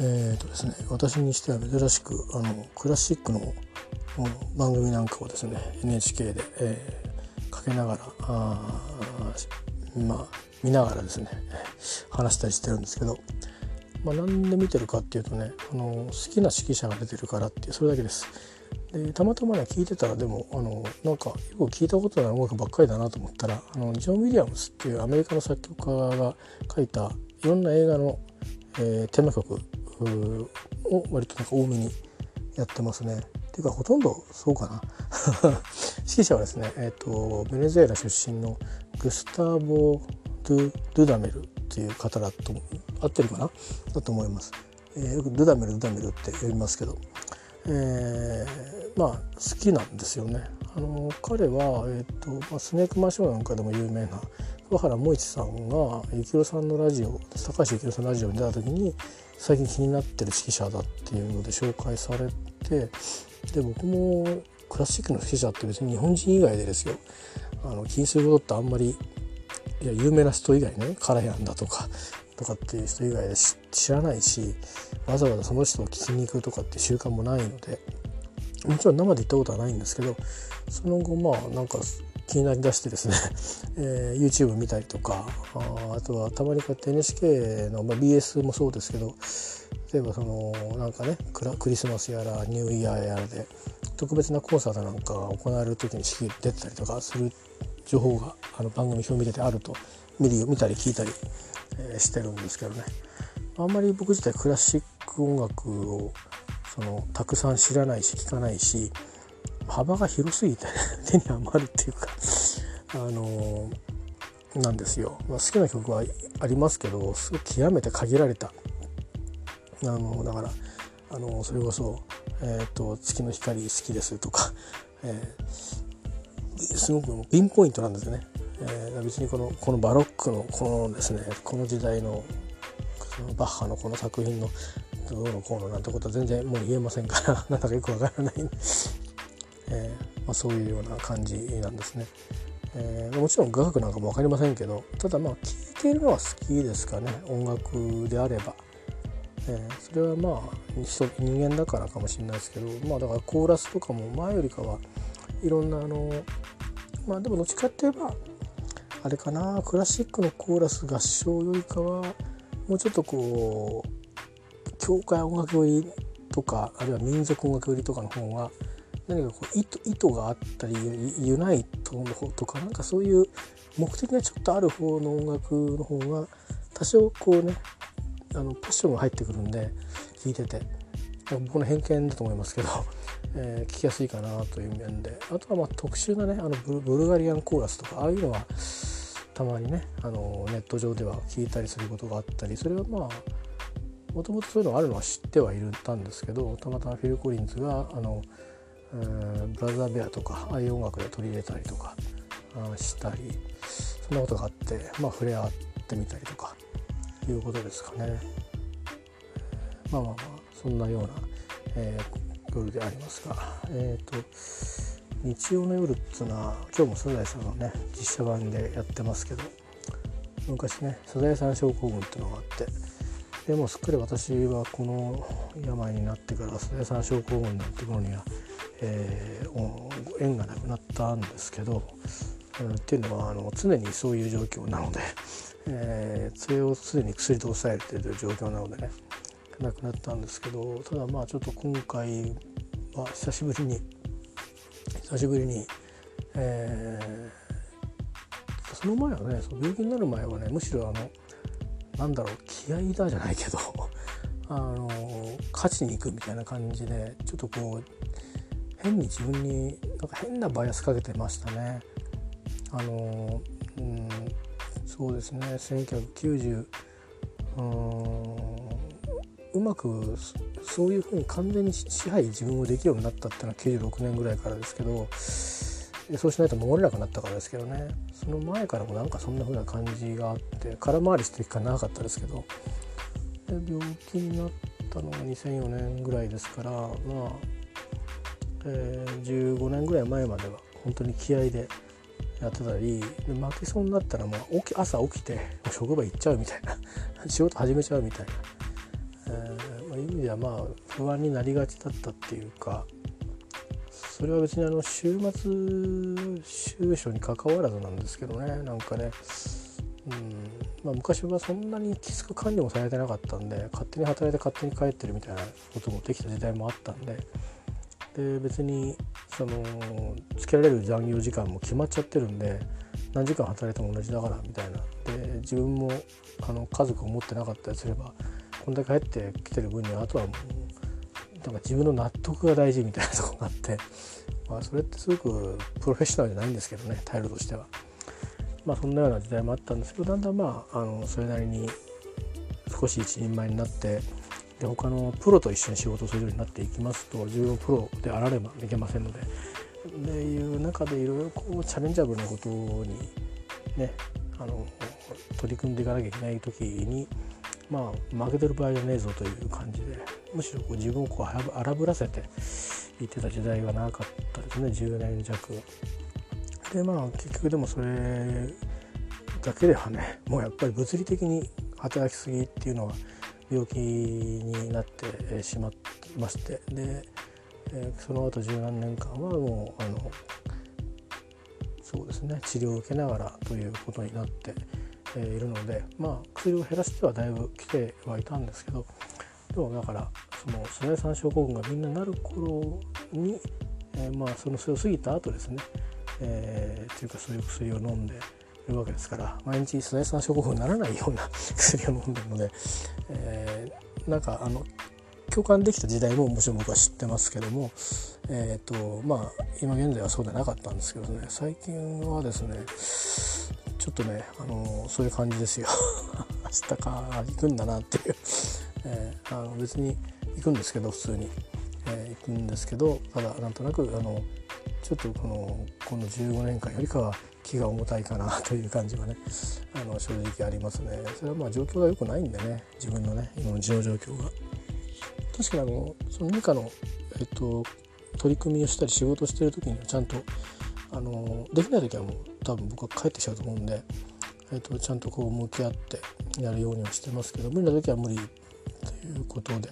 えーとですね、私にしては珍しくあのクラシックの番組なんかをですね NHK で、えー、かけながらあまあ見ながらですね話したりしてるんですけど、まあ、なんで見てるかっていうとねあの好きな指揮者が出てるからってそれだけです。でたまたまね聞いてたらでもあのなんかよく聞いたことない音楽ばっかりだなと思ったらあのジョン・ウィリアムスっていうアメリカの作曲家が書いたいろんな映画の、えー、テーマ曲を割となんか多めにやってますね。っていうかほとんどそうかな 指揮者はですね、えーと、ベネズエラ出身のグスターボ・ドゥ・ドゥダメルっていう方だと合ってるかな？だと思います。えー、よくドゥダメルドゥダメルって呼びますけど、えー、まあ好きなんですよね。あの彼は、えーとまあ、スネークマンショーなんかでも有名な桑原萌一さんが幸宏さんのラジオ高橋幸宏さんのラジオに出た時に最近気になってる指揮者だっていうので紹介されてで僕もクラシックの指揮者って別に日本人以外でですよ。あの気にすることってあんまりいや有名な人以外ねカラヤンだとか とかっていう人以外で知らないしわざわざその人を聞きに行くとかって習慣もないのでもちろん生で行ったことはないんですけどその後まあなんか気になりだしてですね、えー、YouTube 見たりとかあとはたまにこうやって NHK の、まあ、BS もそうですけど例えばそのなんかねクリスマスやらニューイヤーやらで特別なコンサートなんかが行われる時に式出てたりとかする情報があの番組表見ててあると見る見たり聞いたり、えー、してるんですけどね。あんまり僕自体クラシック音楽をそのたくさん知らないし聞かないし幅が広すぎて 手に余るっていうかあのなんですよ、まあ、好きな曲はありますけどすごい極めて限られた。あのだからあのそれこそ、えーと「月の光好きです」とか、え、すごくピンポイントなんですよね。えー、別にこのこのバロックのこのですねこの時代ののバッハのこの作品のどうのこうのなんてことは全然もう言えませんから なんだかよくわからないえー、まあ、そういうような感じなんですね。えー、もちろん雅楽なんかも分かりませんけどただまあ聴いているのは好きですかね音楽であれば。えー、それはまあ人人間だからかもしれないですけどまあだからコーラスとかも前よりかはいろんなあのまあでもどっちかって言えばあれかなクラシックのコーラス合唱よりかはもうちょっとこう教会音楽寄りとかあるいは民族音楽寄りとかの方が何かこう意図意図があったりユナイトの方とかなんかそういう目的がちょっとある方の音楽の方が多少こうねあのパッションが入ってくるんで聴いてて。僕の偏見だと思いますけど、えー、聞きやすいかなという面であとはまあ特殊なねあのブルガリアンコーラスとかああいうのはたまにねあのネット上では聞いたりすることがあったりそれはまあもともとそういうのがあるのは知ってはいるたんですけどたまたまフィル・コリンズがあのブラザーベアとかああいう音楽で取り入れたりとかしたりそんなことがあってまあ触れ合ってみたりとかいうことですかね。まあまあまあそんなような、えー、夜でありますが、えーと、日曜の夜っつうのは今日もサザエさんのね実写版でやってますけど昔ねサザエさん症候群っていうのがあってでもすっかり私はこの病になってからサザエさん症候群になってくるにはえー、縁がなくなったんですけど、うん、っていうのはあの常にそういう状況なので、えー、それを常に薬で抑えている状況なのでねなくなったんですけどただまあちょっと今回は久しぶりに久しぶりに、えー、その前はねその病気になる前はねむしろあのなんだろう気合だじゃないけど あの勝ちに行くみたいな感じでちょっとこう変に自分になんか変なバイアスかけてましたね。あのうんそうですね。1990うまくそういうふうに完全に支配自分をできるようになったっていうのは96年ぐらいからですけどそうしないと守れなくなったからですけどね。その前からもなんかそんな風な感じがあって空回りしてる期間長かったですけど。病気になったのが2004年ぐらいですからまあえ、15年ぐらい前までは本当に気合でやってたりで負けそうになったらもう起き朝起きて職場行っちゃうみたいな 仕事始めちゃうみたいな、えーまそういう意味ではまあ不安になりがちだったっていうかそれは別にあの週末収書に関わらずなんですけどねなんかね、うんまあ、昔はそんなにきつく管理もされてなかったんで勝手に働いて勝手に帰ってるみたいなこともできた時代もあったんでで別にそのつけられる残業時間も決まっちゃってるんで何時間働いても同じだからみたいなで自分もあの家族を持ってなかったりすればこんだけ入ってきてる分にはあとはもうなんか自分の納得が大事みたいなとこがあって、まあ、それってすごくプロフェッショナルじゃないんですけどね態度としては。まあ、そんなような時代もあったんですけどだんだんまああのそれなりに少し一人前になってで他のプロと一緒に仕事するようになっていきますと自分もプロであらねばいけませんのででいう中でいろいろこうチャレンジャブルなことにねあの取り組んでいかなきゃいけない時にまあ負けてる場合じゃねえぞという感じでむしろこう自分をこう荒ぶらせていってた時代が長かったですね10年弱。でまあ結局でもそれだけではねもうやっぱり物理的に働きすぎっていうのは病気になってしまいましてで、えその後十何年間はもうあのそうですね治療を受けながらということになっているのでまあ薬を減らしてはだいぶ来てはいたんですけどでもだからそのスナイ酸症候群がみんななる頃に、え、まあそのそれを過ぎた後ですね、えー、というかそういう薬を飲んでるわけですから毎日スナイ酸症候群にならないような薬を飲んでるので、えー、なんかあの共感できた時代ももちろん僕は知ってますけども、えーとまあ、今現在はそうではなかったんですけどね最近はですねちょっとね、あのそういう感じですよ。明日か行くんだなっていう、えー、あの別に行くんですけど普通に、えー、行くんですけどただなんとなくあのちょっとこのこの15年間よりかは気が重たいかなという感じはねあの正直ありますね。それはまあ状況が良くないんでね自分のね今の自の状況が。確かにあのその何かのえっと取り組みをしたり仕事をしてる時にはちゃんとあのできない時はもう多分僕は帰ってきちゃうと思うんで、えっとちゃんとこう向き合ってやるようにはしてますけど無理な時は無理ということで、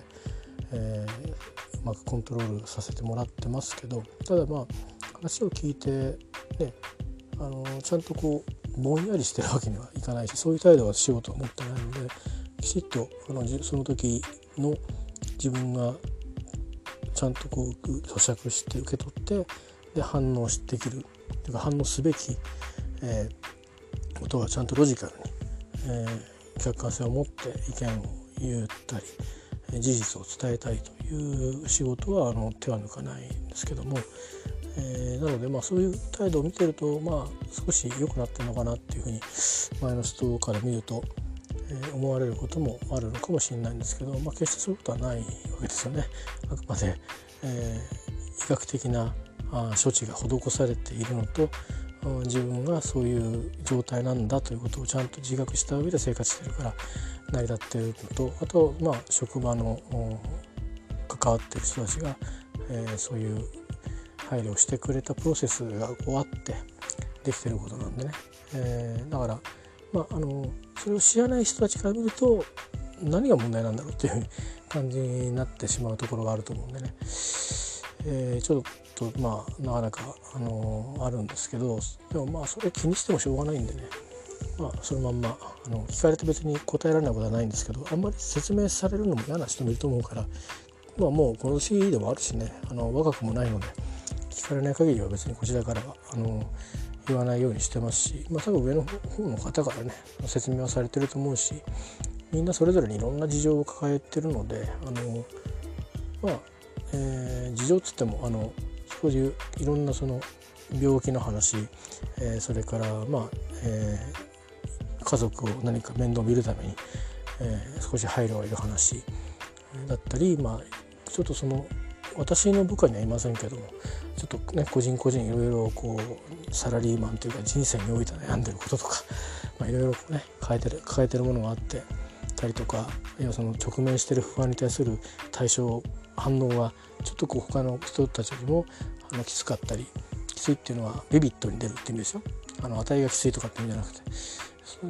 えー、うまくコントロールさせてもらってますけどただまあ話を聞いてねあのちゃんとこうぼんやりしてるわけにはいかないしそういう態度は仕事は持ってないのできちっとあのその時の自分がちゃんとこう咀嚼して受け取ってで反応できる。というか反応すべき、えー、ことはちゃんとロジカルに、えー、客観性を持って意見を言ったり事実を伝えたいという仕事はあの手は抜かないんですけども、えー、なのでまあそういう態度を見てるとまあ少し良くなってるのかなっていうふうに前の人から見ると、えー、思われることもあるのかもしれないんですけど、まあ、決してそういうことはないわけですよね。あくまで、えー、医学的なあ処置が施されているのと自分がそういう状態なんだということをちゃんと自覚した上で生活してるから成り立っているのとあとまあ職場の関わっている人たちが、えー、そういう配慮してくれたプロセスが終わってできてることなんでね、えー、だからまああのそれを知らない人たちから見ると何が問題なんだろうっていう感じになってしまうところがあると思うんでね、えー、ちょっとまあなかなか、あの、あるんですけどでもまあそれ気にしてもしょうがないんでね。まあそのまんまあの聞かれて別に答えられないことはないんですけどあんまり説明されるのも嫌な人もいると思うからまあもうこの年でもあるしねあの若くもないので聞かれない限りは別にこちらからはあの言わないようにしてますし、まあ、多分上の方の方からね説明はされてると思うしみんなそれぞれにいろんな事情を抱えてるのであのまあ、えー、事情っつってもあのそういういろんなその病気の話、えー、それからまあ、えー、家族を何か面倒見るために、えー、少し配慮がいる話だったりまあちょっとその私の部下にはいませんけどもちょっとね個人個人いろいろこうサラリーマンというか人生において悩んでることとか、いろいろね抱えてる抱えてるものがあってたりとかいやその直面してる不安に対する対処反応はちょっとこう他の人たちよりもあのきつかったりきついっていうのはビビットに出るって意味ですよ。あの値がきついとかって意味じゃなくて。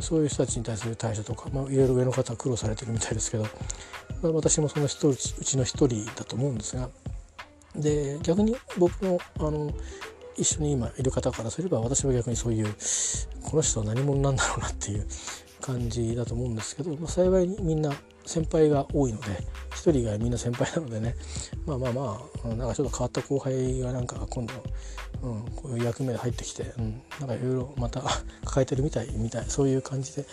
そういう人たちに対する対処とか、まあ、いろいろ上の方は苦労されてるみたいですけど、まあ、私もその人うちの一人だと思うんですがで逆に僕もあの一緒に今いる方からすれば私は逆にそういうこの人は何者なんだろうなっていう感じだと思うんですけど、まあ、幸いにみんな先輩が多いので1人以外みんな先輩なのでねまあまあまあなんかちょっと変わった後輩がなんか今度、うん、こういう役目で入ってきて、うん、なんかいろいろまた抱えてるみたいみたいそういう感じで、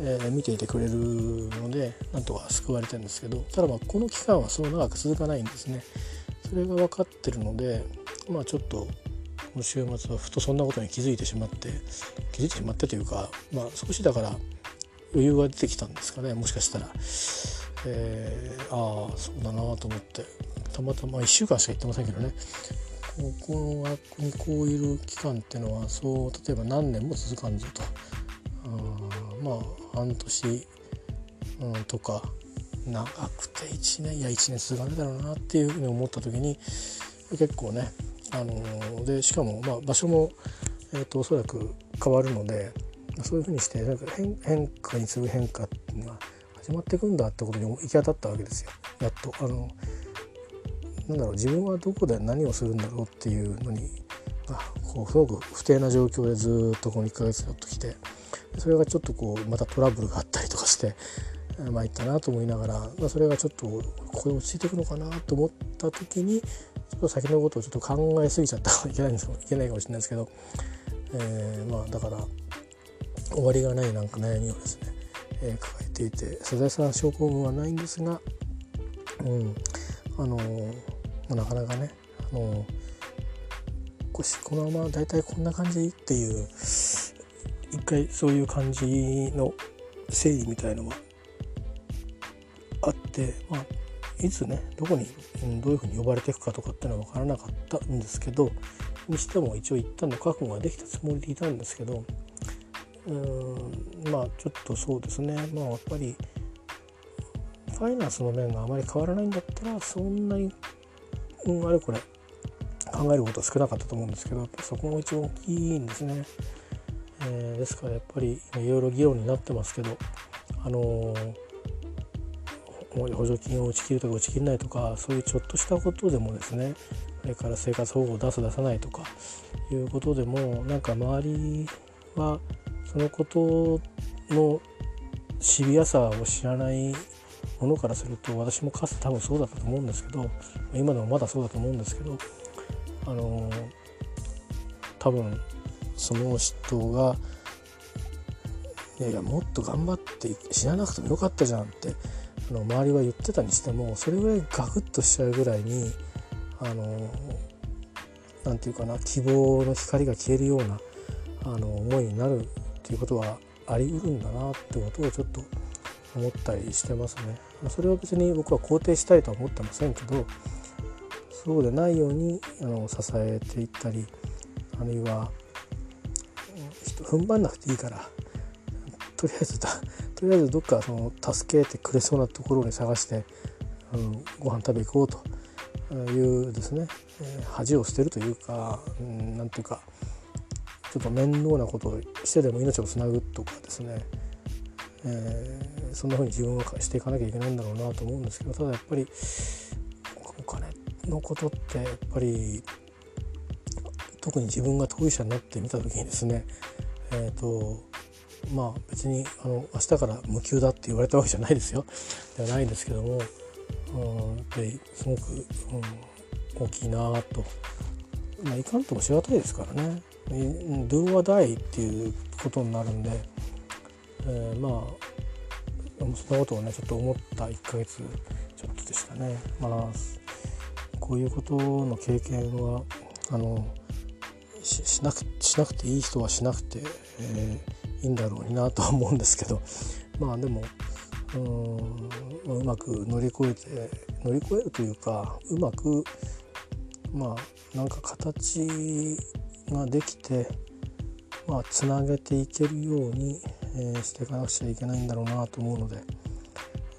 えー、見ていてくれるのでなんとか救われてるんですけどただまあこの期間はそう長く続かないんですね。それが分かってるのでまあちょっとこの週末はふとそんなことに気づいてしまって気づいてしまってというかまあ少しだから余裕が出てきたんですかねもしかしたら、えー、ああそうだなと思って。たまたま1週間しか行ってませんけどね。ここの学校にこういる期間っていうのはそう例えば何年も続かんぞと。あまあ半年、うん、とか長くて1年いや1年続かないだろうなっていうふうに思った時に結構ねあのでしかもまあ場所も、えーと、おそらく変わるのでそういうふうにしてなんか変変化に次ぐ変化っていうのが始まっていくんだってことに行き当たったわけですよやっと。あのなんだろう自分はどこで何をするんだろうっていうのにあこうすごく不定な状況でずっとこの1ヶ月やっときてそれがちょっとこうまたトラブルがあったりとかして参ったなと思いながら、まあ、それがちょっとここで落ち着いていくのかなと思った時にちょっと先のことをちょっと考えすぎちゃったらいけないんですいけないかもしれないですけど、えー、まあだから終わりがないなんか悩みをですね、えー、抱えていてサザエさん症候群はないんですが、うん、あのー、なかなかね、あのー、このまま大体こんな感じっていう一回そういう感じの整理みたいのはあって、まあ、いつねどこに、うん、どういうふうに呼ばれていくかとかっていうのは分からなかったんですけどにしても一応一旦の覚悟ができたつもりでいたんですけどうんまあちょっとそうですねまあやっぱりファイナンスの面があまり変わらないんだったらそんなに、うん、あれこれ考えることは少なかったと思うんですけどやっぱそこも一番大きいんですね。えー、ですからやっぱりいろいろ議論になってますけどあのー補助金を打ち切るとか打ち切らないとかそういうちょっとしたことでもですねそれから生活保護を出す出さないとかいうことでもなんか周りはそのことのシビアさを知らないものからすると私もかつて多分そうだったと思うんですけど今でもまだそうだと思うんですけどあの多分その人がいやいやもっと頑張って死ななくてもよかったじゃんってあの周りは言ってたにしてもそれぐらいガクッとしちゃうぐらいにあのなんていうかな希望の光が消えるようなあの思いになるっていうことはあり得るんだなってことをちょっと思ったりしてますね。それは別に僕は肯定したいとは思ってませんけどそうでないようにあの支えていったりあるいは踏ん張んなくていいからとりあえずとりあえずどっかその助けてくれそうなところに探して、うん、ご飯食べ行こうというですね、恥を捨てるというか、う、んていうかょっと面倒なことをしてでも命をつなぐとかですね、えー、そんなふうに自分はしていかなきゃいけないんだろうなと思うんですけどただやっぱりお金のことってやっぱり特に自分が当事者になってみた時にですねえーとまあ別にあの明日から無給だって言われたわけじゃないですよではないんですけども、うん、やっぱりすごく、うん、大きいなと、まあ、いかんともしがたいですからね「Do or die」っていうことになるんで、えー、まあそんなことをねちょっと思った1ヶ月ちょっとでしたね。まあこういうことの経験はあのしなくしなくていい人はしなくて、えーいいんだろうなとは思うんですけど まあでもうんうまく乗り越えて乗り越えるというかうまくまあなんか形ができてまあつなげていけるように、えー、していかなくちゃいけないんだろうなと思うので、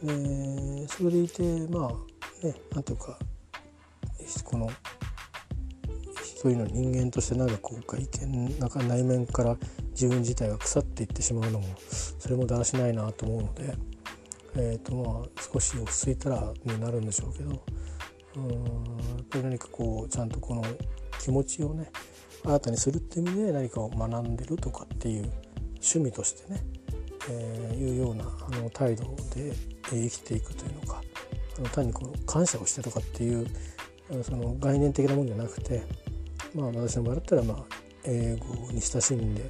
えー、それでいてまあねなんていうかこの一人の人間として何かこうか意見なんか内面から自分自体が腐っていってしまうのもそれもだらしないなと思うので、えーとまあ、少し落ち着いたらになるんでしょうけどうんやっぱり何かこうちゃんとこの気持ちをね新たにするっていう意味で何かを学んでるとかっていう趣味としてね、えー、いうようなあの態度で生きていくというのかあの単にこの感謝をしてとかっていうその概念的なものじゃなくてまあ私の場合だったらまあ英語に親しんで、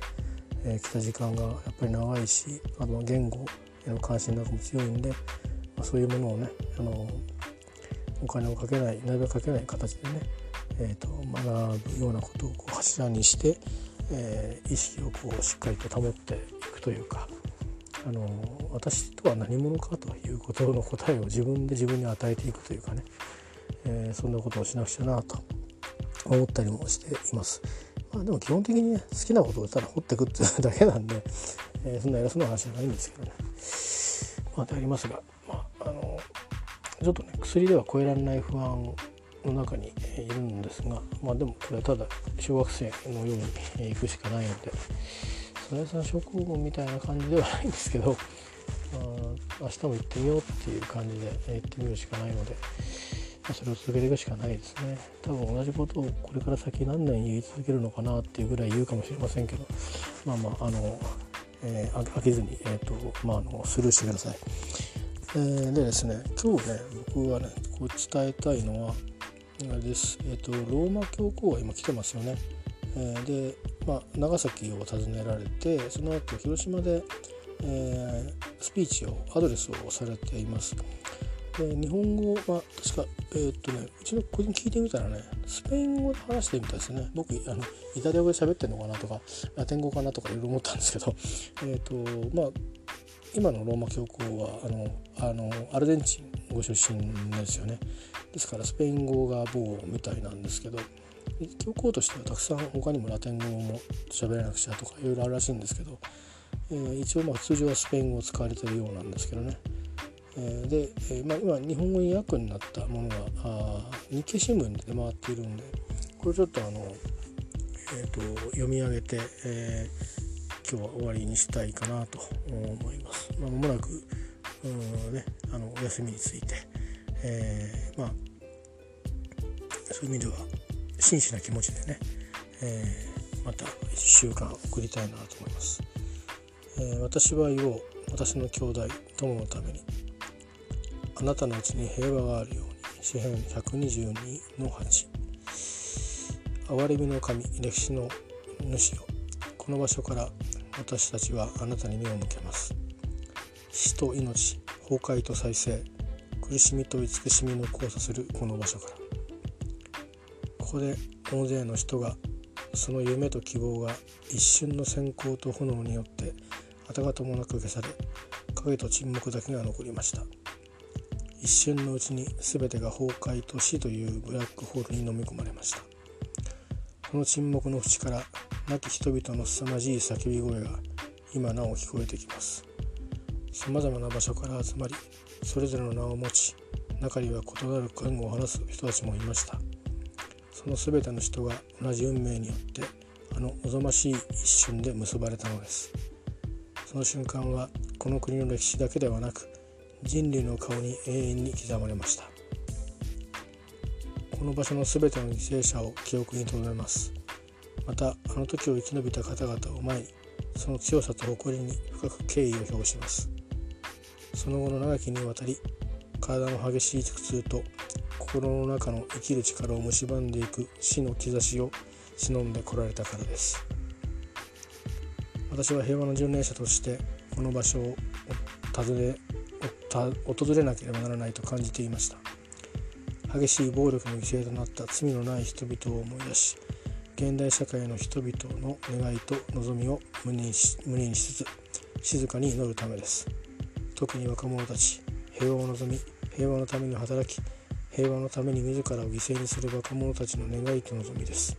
えー、た時間がやっぱり長いしあと言語への関心なんかも強いんで、まあ、そういうものをねあのお金をかけないなるべくかけない形でね、えーと、学ぶようなことをこう柱にして、えー、意識をこうしっかりと保っていくというか。あの私とは何者かということの答えを自分で自分に与えていくというかね、えー、そんなことをしなくちゃなと思ったりもしています。まあ、でも基本的にね好きなことをただ掘っていくっていうだけなんで、えー、そんな偉そうな話じゃないんですけどね。まあ、でありますが、まあ、あのちょっとね薬では超えられない不安の中にいるんですが、まあ、でもこれはただ小学生のように行くしかないので。それさん症候群みたいな感じではないんですけど まあ明日も行ってみようっていう感じで行ってみるしかないので、ま、それを続けていくしかないですね多分同じことをこれから先何年言い続けるのかなっていうぐらい言うかもしれませんけどまあまああの、えー、飽きずに、えーとまあ、あのスルーしてください。えー、でですね今日ね僕がねこう伝えたいのはあれです、えーと、ローマ教皇は今来てますよね。えー、でまあ、長崎を訪ねられてその後広島で、えー、スピーチをアドレスをされています。で日本語は確か、えー、っとね、うちの子に聞いてみたらねスペイン語で話してみたいですね僕あのイタリア語で喋ってるのかなとかラテン語かなとかいろいろ思ったんですけど、えーとまあ、今のローマ教皇はあのあのアルゼンチンご出身ですよね。ですからスペイン語が某みたいなんですけど教皇としてはたくさん他にもラテン語も喋らなくちゃとかいろいろあるらしいんですけど、えー、一応まあ通常はスペイン語を使われてるようなんですけどね、えー、で、えー、まあ、今日本語に訳になったものがあ日経新聞で出回っているんでこれちょっとあの、えーと、読み上げて、え今日は終わりにしたいかなと思います。まあ、もなくうん、ね、あのお休みについて、えまあそういう意味では真摯な気持ちでね、えー、また1週間送りたいなと思います、えー、私は言おう私の兄弟友のためにあなたのうちに平和があるように詩編122の8憐れみの神歴史の主よ。この場所から私たちはあなたに目を向けます。死と命崩壊と再生苦しみと慈しみの交差するこの場所から。ここで大勢の人がその夢と希望が一瞬の閃光と炎によって跡形もなく消され影と沈黙だけが残りました。一瞬のうちに全てが崩壊と死というブラックホールに飲み込まれました。この沈黙の淵から亡き人々の凄まじい叫び声が今なお聞こえてきます。さまざまな場所から集まりそれぞれの名を持ち中には異なる言語を話す人たちもいました。その全ての人が同じ運命によってあの望ましい一瞬で結ばれたのです。その瞬間はこの国の歴史だけではなく人類の顔に永遠に刻まれました。この場所の全ての犠牲者を記憶に留めます。またあの時を生き延びた方々を前にその強さと誇りに深く敬意を表します。その後の長きにわたり体の激しい苦痛と心の中の生きる力を蝕んでいく死の兆しを忍んでこられたからです。私は平和の巡礼者としてこの場所を訪ね訪れなければならないと感じていました。激しい暴力の犠牲となった罪のない人々を思い出し現代社会の人々の願いと望みを胸にし胸にしつつ静かに祈るためです。特に若者たち平和を望み平和のために働き平和のために自らを犠牲にする若者たちの願いと望みです。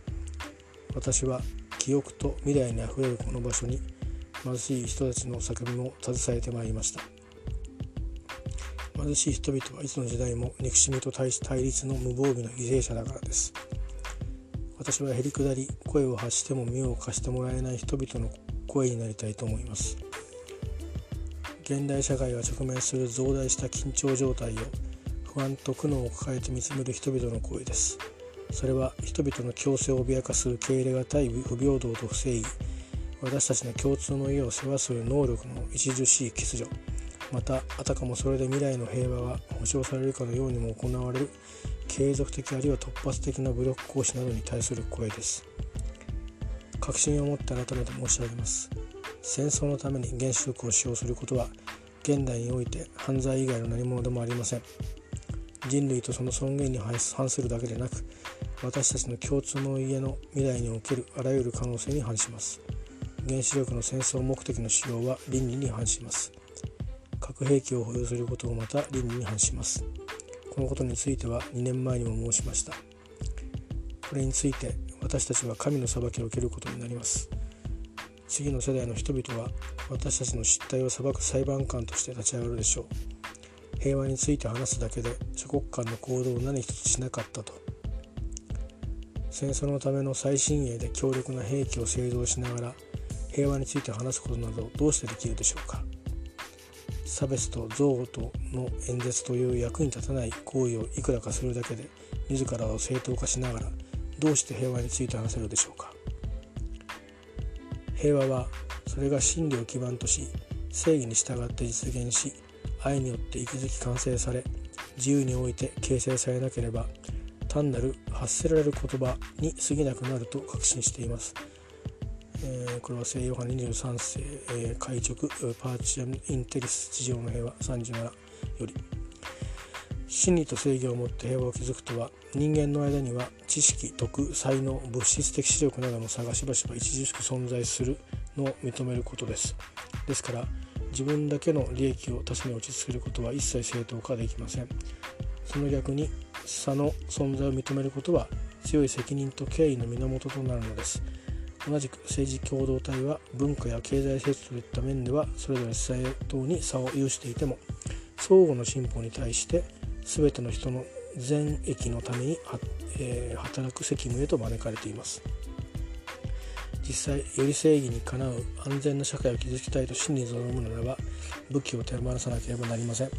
私は記憶と未来にあふれるこの場所に貧しい人たちの叫びも携えてまいりました。貧しい人々はいつの時代も憎しみと対し対立の無防備な犠牲者だからです私はへりくだり声を発しても身を貸してもらえない人々の声になりたいと思います現代社会が直面する増大した緊張状態を不安と苦悩を抱えて見つめる人々の声ですそれは人々の共生を脅かす受け入れがたい不平等と不正義私たちの共通の家を世話する能力の著しい欠如またあたかもそれで未来の平和が保障されるかのようにも行われる継続的あるいは突発的な武力行使などに対する声です。確信を持って改めて申し上げます。戦争のために原子力を使用することは現代において犯罪以外の何者でもありません。人類とその尊厳に反するだけでなく私たちの共通の家の未来におけるあらゆる可能性に反します。原子力の戦争目的の使用は倫理に反します。核兵器を保有することもまた倫理に反します。このことについては2年前にも申しました。これについて私たちは神の裁きを受けることになります。次の世代の人々は私たちの失態を裁く裁判官として立ち上がるでしょう。平和について話すだけで諸国間の行動を何一つしなかったと。戦争のための最新鋭で強力な兵器を製造しながら平和について話すことなどどうしてできるでしょうか。差別と憎悪との演説という役に立たない行為をいくらかするだけで自らを正当化しながらどうして平和について話せるでしょうか平和はそれが真理を基盤とし正義に従って実現し愛によって息づき完成され自由において形成されなければ単なる発せられる言葉に過ぎなくなると確信しています。え、これは西洋派23世、えー、開直パーチアム・インテリス地上の平和37より。真理と正義をもって平和を築くとは人間の間には知識徳才能物質的視力などの差がしばしば著しく存在するのを認めることです。ですから自分だけの利益を他者に落ち着けることは一切正当化できません。その逆に差の存在を認めることは強い責任と敬意の源となるのです。同じく政治共同体は文化や経済成長といった面ではそれぞれ正当に差を有していても相互の進歩に対して全ての人の善益のために、えー、働く責務へと招かれています。実際より正義にかなう安全な社会を築きたいと真に望むならば武器を手放さなければなりません。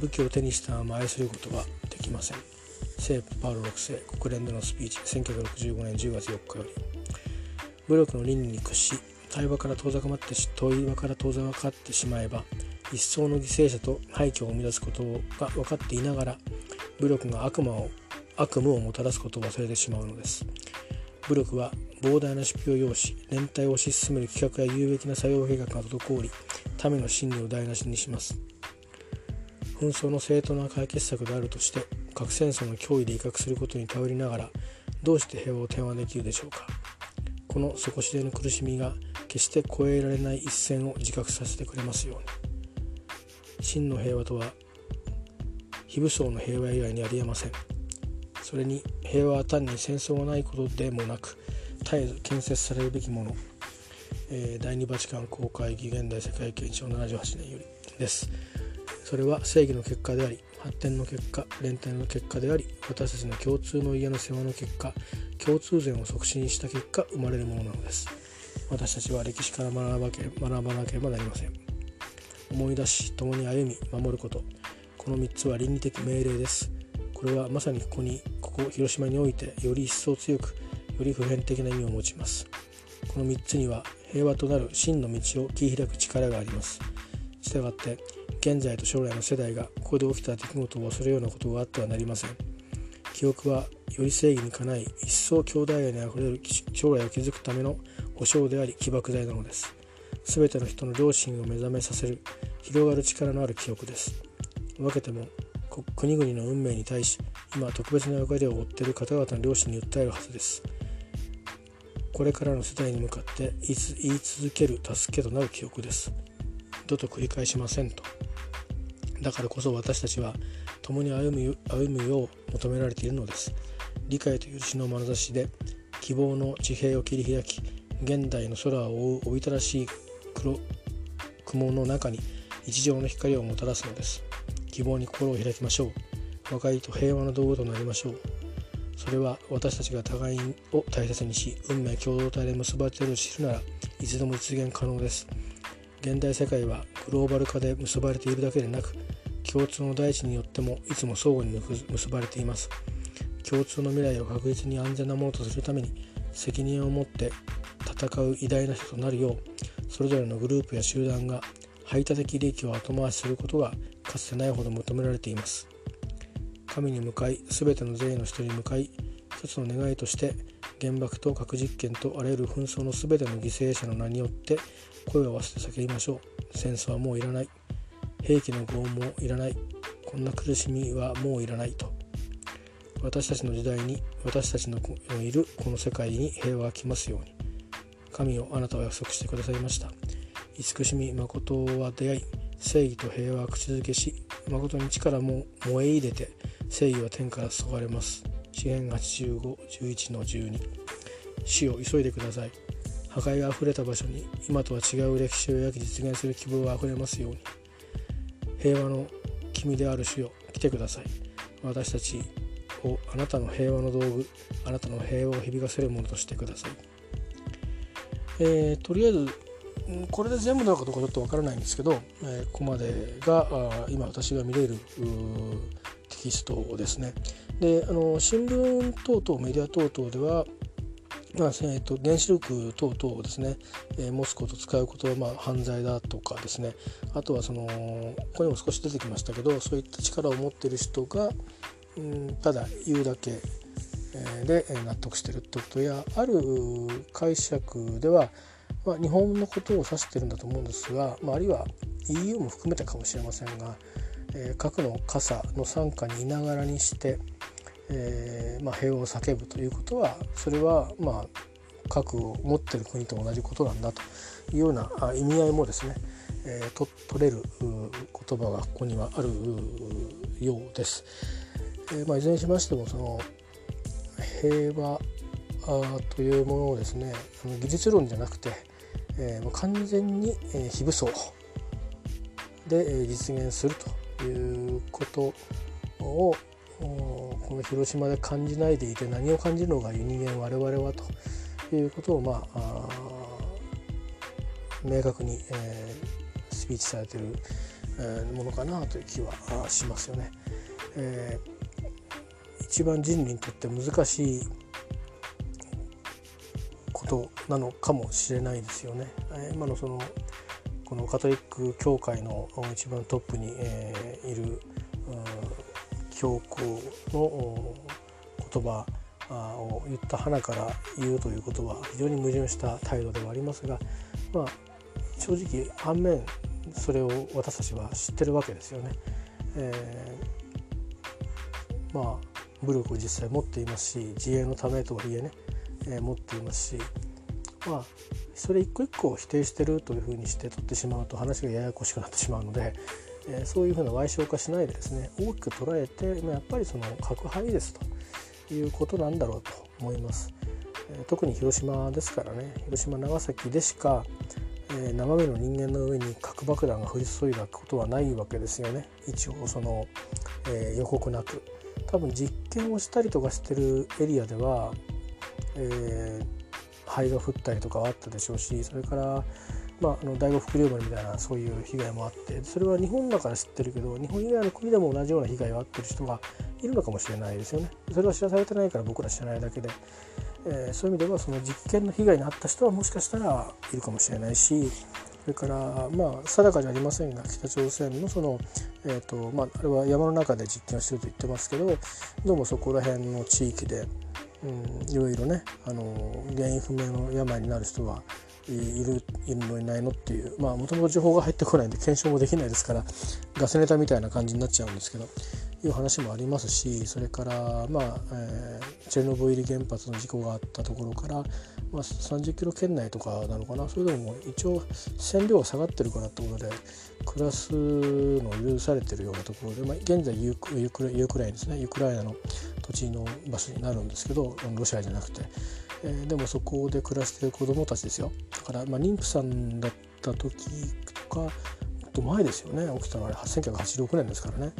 武器を手にしたまま愛することはできません。聖パウロ6世国連でのスピーチ1965年10月4日より。武力の倫理に屈し対話から遠ざかまって問い話から遠ざかってしまえば一層の犠牲者と廃墟を生み出すことが分かっていながら武力が悪魔を悪夢をもたらすことを忘れてしまうのです。武力は膨大な出費を要し連帯を推し進める企画や有益な作業計画が滞り民の真理を台無しにします。紛争の正当な解決策であるとして核戦争の脅威で威嚇することに頼りながらどうして平和を提案できるでしょうか。この底知れぬ苦しみが決して越えられない一線を自覚させてくれますように。真の平和とは非武装の平和以外にありえません。それに平和は単に戦争がないことでもなく絶えず建設されるべきもの、えー、第二バチカン公会議現代世界憲章78年よりです。それは正義の結果であり発展の結果連帯の結果であり私たちの共通の家の世話の結果共通善を促進した結果生まれるものなのです。私たちは歴史から学ばけ学ばなければなりません。思い出し共に歩み守ること。この3つは倫理的命令です。これはまさにここにここ広島においてより一層強くより普遍的な意味を持ちます。この3つには平和となる真の道を切り開く力があります。したがって現在と将来の世代がここで起きた出来事を忘れるようなことがあってはなりません。記憶はより正義にかない一層兄弟愛にあふれる将来を築くための保証であり起爆剤なのです。全ての人の良心を目覚めさせる。広がる力のある記憶です。分けても国々の運命に対し今特別な役割を負っている方々の良心に訴えるはずです。これからの世代に向かって言い続ける助けとなる記憶です。二度と繰り返しませんと。だからこそ私たちは共に歩む歩むよう求められているのです。理解と許しの眼差しで希望の地平を切り開き現代の空を覆うおびただしい黒雲の中に日常の光をもたらすのです。希望に心を開きましょう。和解と平和の道具となりましょう。それは私たちが互いを大切にし運命共同体で結ばれていると知るならいつでも実現可能です。現代世界はグローバル化で結ばれているだけでなく共通の大地によってもいつも相互に結ばれています。共通の未来を確実に安全なものとするために責任を持って戦う偉大な人となるようそれぞれのグループや集団が排他的利益を後回しすることがかつてないほど求められています。神に向かい全ての善意の人に向かい一つの願いとして原爆と核実験とあらゆる紛争の全ての犠牲者の名によって声を合わせて叫びましょう。戦争はもういらない。兵器の拷問もいらない。こんな苦しみはもういらないと。私たちの時代に私たちのいるこの世界に平和が来ますように。神をあなたは約束してくださいました。慈しみ誠は出会い正義と平和は口づけし誠に力も燃え入れて正義は天から注がれます。詩篇8511の12死を急いでください。破壊があふれた場所に今とは違う歴史を描き実現する希望があふれますように。平和の君である主よ来てください。私たちをあなたの平和の道具あなたの平和を響かせるものとしてください、えー、とりあえずこれで全部なのかどうかちょっとわからないんですけど、えー、ここまでが今私が見れるテキストですね。であの新聞等々メディア等々ではまあえーと、原子力等々をですね、えー、持つこと使うことはまあ犯罪だとかですね。あとはそのここにも少し出てきましたけどそういった力を持ってる人が、うん、ただ言うだけで納得してるってことやある解釈では、まあ、日本のことを指してるんだと思うんですが、まあ、あるいは EU も含めてかもしれませんが、えー、核の傘の傘下にいながらにして、えーまあ、平和を叫ぶということはそれはまあ核を持ってる国と同じことなんだというような意味合いもですね、えー、と取れる言葉がここにはあるようです。えーまあ、いずれにしましてもその平和というものをですね技術論じゃなくて、えー、完全に非武装で実現するということをこの広島で感じないでいて何を感じるのが人間我々はということをまあ明確に、えー、スピーチされてる、えー、ものかなという気はしますよね。えー、一番人類にとって難しいことなのかもしれないですよね。今のそのこのカトリック教会の一番トップに、えー、いる教皇の言葉を言った花から言うということは非常に矛盾した態度ではありますが、まあ、正直反面それを私たちは知ってるわけですよね。えー、まあ武力を実際持っていますし自衛のためとはいえね、えー、持っていますしまあそれ一個一個を否定してるというふうにして取ってしまうと話がややこしくなってしまうので、えー、そういうふうな賠償化しないでですね大きく捉えて、まあ、やっぱりその核廃ですということなんだろうと思います。えー、特に広島ですからね広島長崎でしか、えー、生身の人間の上に核爆弾が降り注いだことはないわけですよね一応その、え、予告なく。多分実験をしたりとかしてるエリアでは、えー、灰が降ったりとかはあったでしょうしそれからまあ、あの第五福竜丸みたいなそういう被害もあってそれは日本だから知ってるけど日本以外の国でも同じような被害を遭ってる人がいるのかもしれないですよね。それは知らされてないから僕ら知らないだけで、えー、そういう意味ではその実験の被害に遭った人はもしかしたらいるかもしれないしそれからまあ定かじゃありませんが北朝鮮のその、えーとまあ、あれは山の中で実験をしてると言ってますけどどうもそこら辺の地域で、うん、いろいろねあの原因不明の病になる人はいるいるのいないのっていうまあもともと情報が入ってこないんで検証もできないですからガスネタみたいな感じになっちゃうんですけどいう話もありますしそれからまあ、えー、チェルノブイリ原発の事故があったところから、まあ、30キロ圏内とかなのかな？それでも一応線量が下がってるからってことで暮らすの許されてるようなところで、まあ、現在ユーユクユクライナですねウクライナの土地の場所になるんですけどロシアじゃなくて。えー、でもそこで暮らしてる子どもたちですよ。だから、まあ、妊婦さんだった時とかもっと前ですよね。起きたのは1986年ですからね、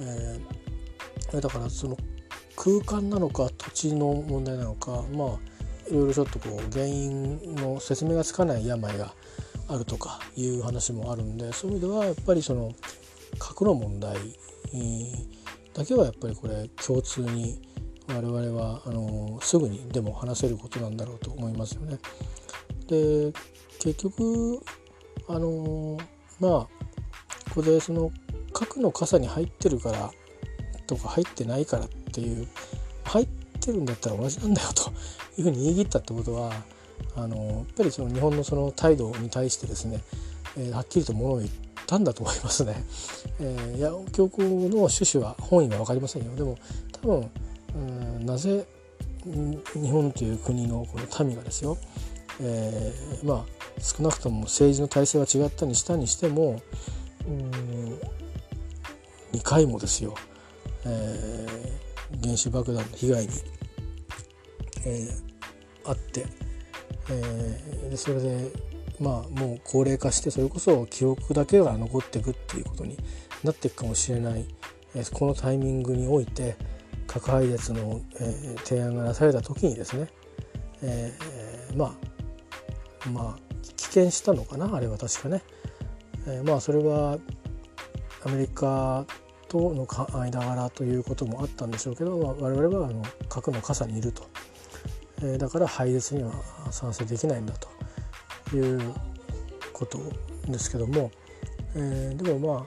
えー、だからその空間なのか土地の問題なのかまあいろいろちょっとこう原因の説明がつかない病があるとかいう話もあるんでそういう意味ではやっぱりその核の問題だけはやっぱりこれ共通に我々はあのすぐにでも話せることなんだろうと思いますよね。で結局あのまあここでその核の傘に入ってるからとか入ってないからっていう入ってるんだったら同じなんだよというふうに言い切ったってことはあのやっぱりその日本のその態度に対してですね、えー、はっきりとものを言ったんだと思いますね。えー、いや教皇の趣旨は本意は分かりませんよでも多分なぜ日本という国のこの民がですよ、えー、まあ少なくとも政治の体制は違ったにしたにしてもうん2回もですよ、えー、原子爆弾の被害に、えー、あって、えー、それでまあもう高齢化してそれこそ記憶だけが残っていくっていうことになっていくかもしれない、えー、このタイミングにおいて核廃絶の、えー、提案がなされた時にですね、えー、まあまあ棄権したのかなあれは確かね、えー、まあそれはアメリカとの間柄ということもあったんでしょうけど、まあ、我々はあの核の傘にいると、えー、だから廃絶には賛成できないんだということですけども、えー、でもまあ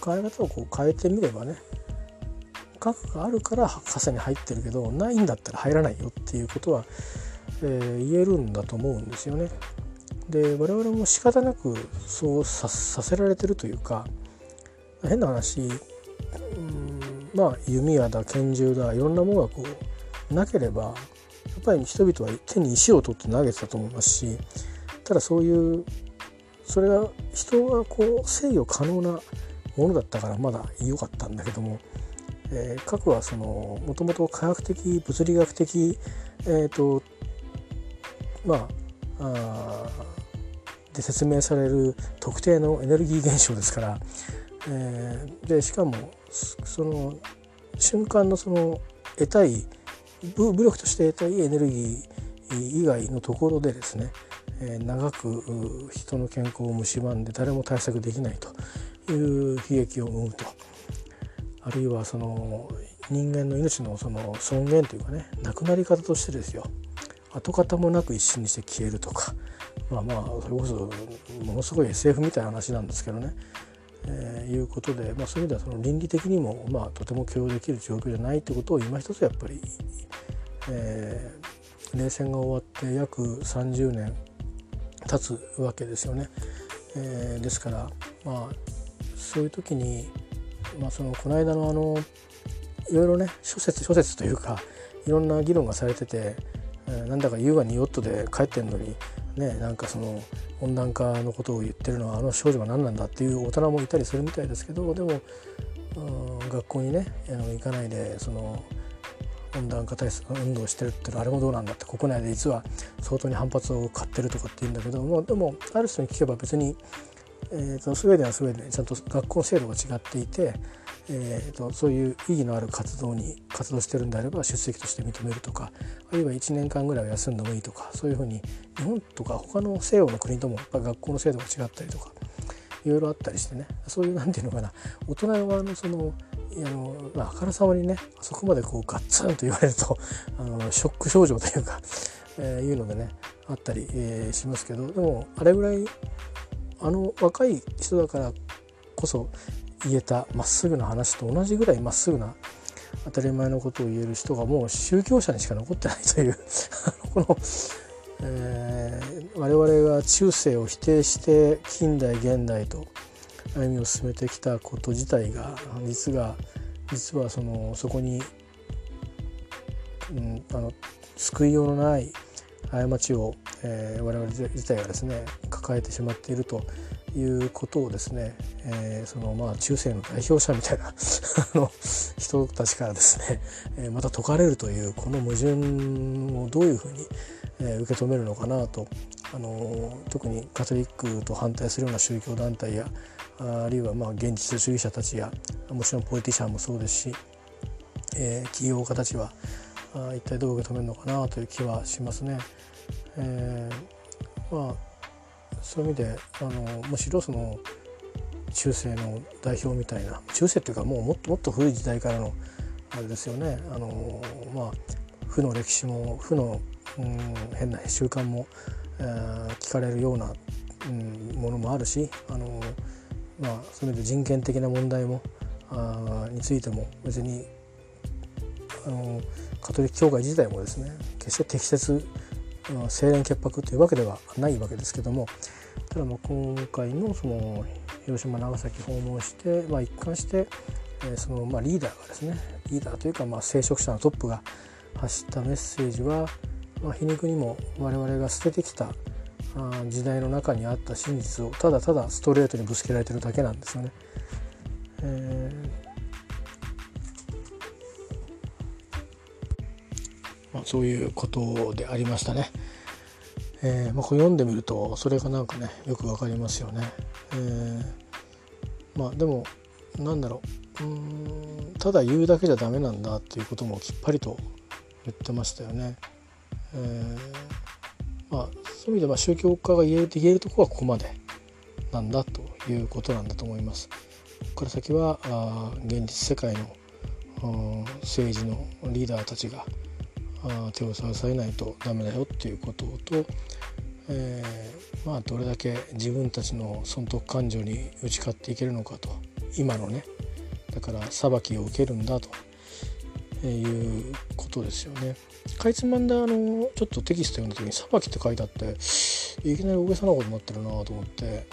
考え方をこう変えてみればね核があるから傘に入ってるけどないんだったら入らないよっていうことは、えー、言えるんだと思うんですよね。で我々も仕方なくそうさせられてるというか変な話、うん、まあ弓矢だ拳銃だいろんなものがこうなければやっぱり人々は手に石を取って投げてたと思いますしただそういうそれが人がこう制御可能なものだったからまだ良かったんだけどもえー、核はそのもともと科学的物理学的え、ー、とまああで説明される特定のエネルギー現象ですから、えー、でしかもその瞬間のその得たい武力として得たいエネルギー以外のところでですね、えー、長く人の健康を蝕んで誰も対策できないという悲劇を生むと。あるいはその人間の命のその尊厳というかね亡くなり方としてですよ。跡形もなく一瞬にして消えるとか。まあまあそれこそものすごい SF みたいな話なんですけどね、えー、いうことで、まあ、そういう意味ではその倫理的にも、まあ、とても許容できる状況じゃないということを今一つやっぱり、えー、冷戦が終わって約30年経つわけですよね。えー、ですからまあそういう時にまあ、そのこの間のあのいろいろね諸説諸説というかいろんな議論がされてて、えー、なんだか優雅にヨットで帰ってんのにねなんかその温暖化のことを言ってるのはあの少女は何なんだっていう大人もいたりするみたいですけどでも、学校にねあの行かないでその温暖化対策運動してるってあれもどうなんだって国内で実は相当に反発を買ってるとかって言うんだけどもでもある人に聞けば別にえーと、スウェーデンはスウェーデンちゃんと学校制度が違っていて、えーと、そういう意義のある活動に活動してるんであれば出席として認めるとかあるいは1年間ぐらいは休んでもいいとかそういうふうに日本とか他の西洋の国ともやっぱ学校の制度が違ったりとかいろいろあったりしてねそういうなんていうのかな大人側のそのあの、まあ、あからさまにねあそこまでこうガッツンと言われると あのショック症状というか、えー、いうのでねあったり、えー、しますけどでもあれぐらいあの若い人だからこそ言えたまっすぐな話と同じぐらいまっすぐな当たり前のことを言える人がもう宗教者にしか残ってないという この、えー、我々が中世を否定して近代現代と歩みを進めてきたこと自体が実が実はそのそこに、うん、あの救いようのない過ちを、えー、我々自体がですね抱えてしまっているということをですね、えー、そのまあ中世の代表者みたいな の人たちからですね、えー、また解かれるというこの矛盾をどういうふうに、えー、受け止めるのかなとあの特にカトリックと反対するような宗教団体やあるいはまあ現実主義者たちやもちろんポリティシャンもそうですし、えー、起業家たちはあ一体どう受け止めるのかなという気はしますね。えー、まあそういう意味であのむしろその中世の代表みたいな中世っていうかもうもっともっと古い時代からのあれですよねあのまあ負の歴史も負の、うん、変な習慣も、えー、聞かれるような、うん、ものもあるしあの、まあ、そういう意味で人権的な問題もあについても別にあのカトリック教会自体もですね決して適切清廉潔白というわけではないわけですけどもただまあ今回のその広島長崎訪問して、まあ、一貫して、えそのまあリーダーがですねリーダーというかまあ聖職者のトップが発したメッセージは、まあ、皮肉にも我々が捨ててきた時代の中にあった真実をただただストレートにぶつけられてるだけなんですよね。えーまあ、そういうことでありましたね。えーまあ、これ読んでみるとそれがなんかねよくわかりますよね。えー、まあでもなんだろううんただ言うだけじゃダメなんだっていうこともきっぱりと言ってましたよね。えー、まあそういう意味では宗教家が言える言えるとこはここまでなんだということなんだと思います。ここから先はあ現実世界の政治のリーダーたちが手を差されないとダメだよっていうことと、えー、まあどれだけ自分たちの損得感情に打ち勝っていけるのかと今のねだから裁きを受けるんだということですよね。かいつまんであのちょっとテキスト読んだ時に「裁き」って書いてあっていきなり大げさなことになってるなと思って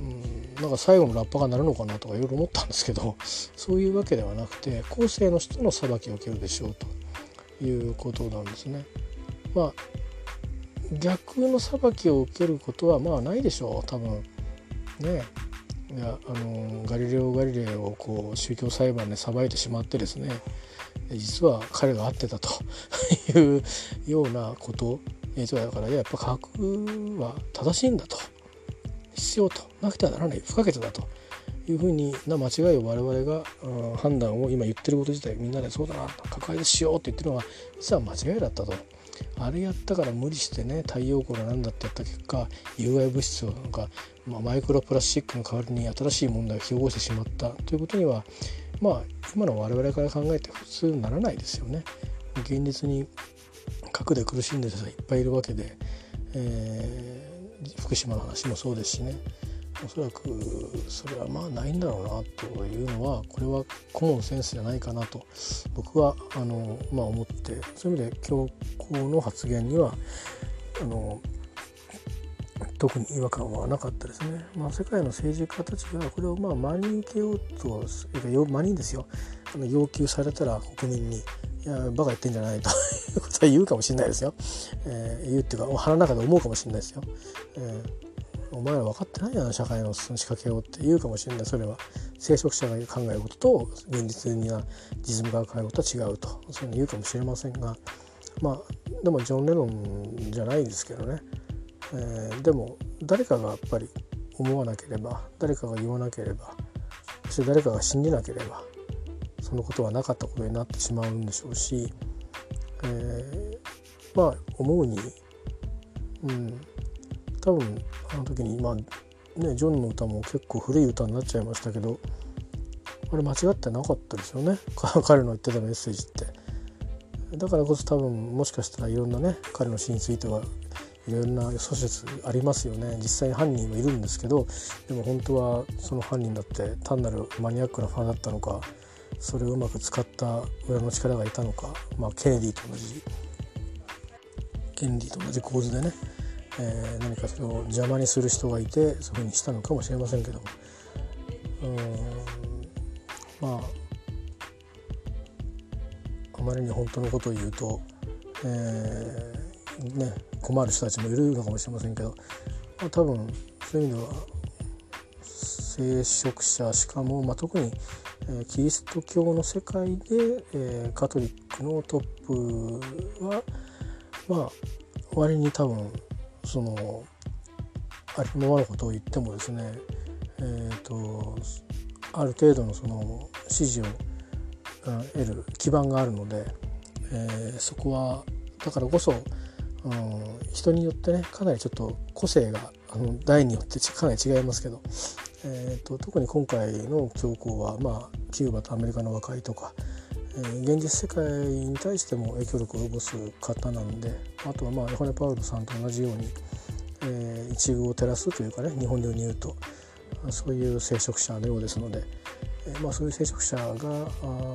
うんなんか最後のラッパが鳴るのかなとかいろいろ思ったんですけどそういうわけではなくて後世の人の裁きを受けるでしょうということなんですね。まあ逆の裁きを受けることはまあないでしょう。多分。ね。いやあのガリレオ・ガリレイをこう宗教裁判で裁いてしまってですね。実は彼が合ってたと いうようなこと。実はだからやっぱ科学は正しいんだと。必要となくてはならない。不可欠だと。いうふうにな間違いを我々が判断を今言ってること自体みんなでそうだな抱えしようって言ってるのが実は間違いだったと。あれやったから無理してね太陽光なんだってやった結果有害物質をなんか、まあ、マイクロプラスチックの代わりに新しい問題を引き起こしてしまったということにはまあ今の我々から考えて普通にならないですよね。現実に核で苦しんでる人がいっぱいいるわけで、えー、福島の話もそうですしねおそらくそれはまあないんだろうなというのはこれはコモンセンスじゃないかなと僕はあの、まあ、思ってそういう意味で強硬の発言にはあの特に違和感はなかったですね。まあ、世界の政治家たちがこれをまあ真に受けようと真にですよあの要求されたら国民に「いやバカ言ってんじゃない」ということは言うかもしれないですよ。えー、言うっていうか腹の中で思うかもしれないですよ。えー、お前ら分かってないやな社会の仕掛けをって言うかもしれない。それは。聖職者が考えることと現実には実務が考えることは違うと。そういうの言うかもしれませんが。まあでもジョン・レノンじゃないですけどね。えー、でも誰かがやっぱり思わなければ誰かが言わなければそして誰かが信じなければそのことはなかったことになってしまうんでしょうし、えー、まあ思うに、うん、多分あの時に今ねジョンの歌も結構古い歌になっちゃいましたけどあれ間違ってなかったですよね 彼の言ってたメッセージって。だからこそ多分もしかしたらいろんなね彼の死についてはいろんな諸説ありますよね実際に犯人もいるんですけどでも本当はその犯人だって単なるマニアックなファンだったのかそれをうまく使った裏の力がいたのか、まあ、ケネディと同じケネディと同じ構図でね、えー、何かそれを邪魔にする人がいてそういうふうにしたのかもしれませんけどうん。まああまりに本当のことを言うと、えー、ね困る人たちもいるのかもしれませんけど、まあ、多分そういう意味では聖職者しかも、まあ、特に、えー、キリスト教の世界で、えー、カトリックのトップはまあ割に多分そのありのままのことを言ってもですね、えーと、ある程度のその支持を得る基盤があるので、えー、そこはだからこそ、うん、人によってねかなりちょっと個性があの代によってかなり違いますけど、えーと、特に今回の教皇は、まあ、キューバとアメリカの和解とか、現実世界に対しても影響力を及ぼす方なんであとはまあヨハネ・パウロさんと同じように、えー、一遇を照らすというかね日本流に言うとそういう聖職者のようですので、えーまあ、そういう聖職者があ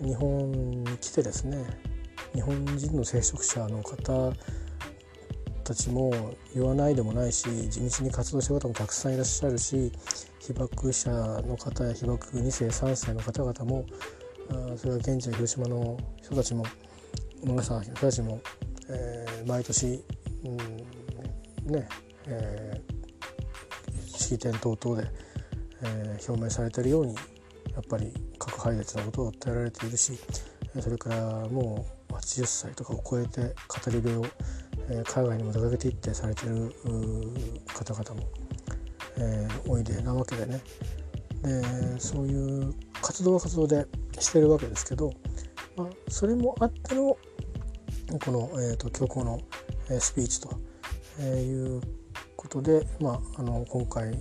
日本に来てですね日本人の聖職者の方たちも言わないでもないし地道に活動してる方もたくさんいらっしゃるし被爆者の方や被爆2世3世の方々もそれは現地の広島の人たちも長さんの人たちも、えー、毎年、うんねえー、式典等々で、えー、表明されているようにやっぱり核廃絶のことを訴えられているしそれからもう80歳とかを超えて語り部を、え海外にも出かけていってされてる方々も、えー、おいでなわけでねでそういう活動は活動でしてるわけですけど、まあ、それもあってのこの、えーと、教皇の、えスピーチと、えいうことで、まあ、あの今回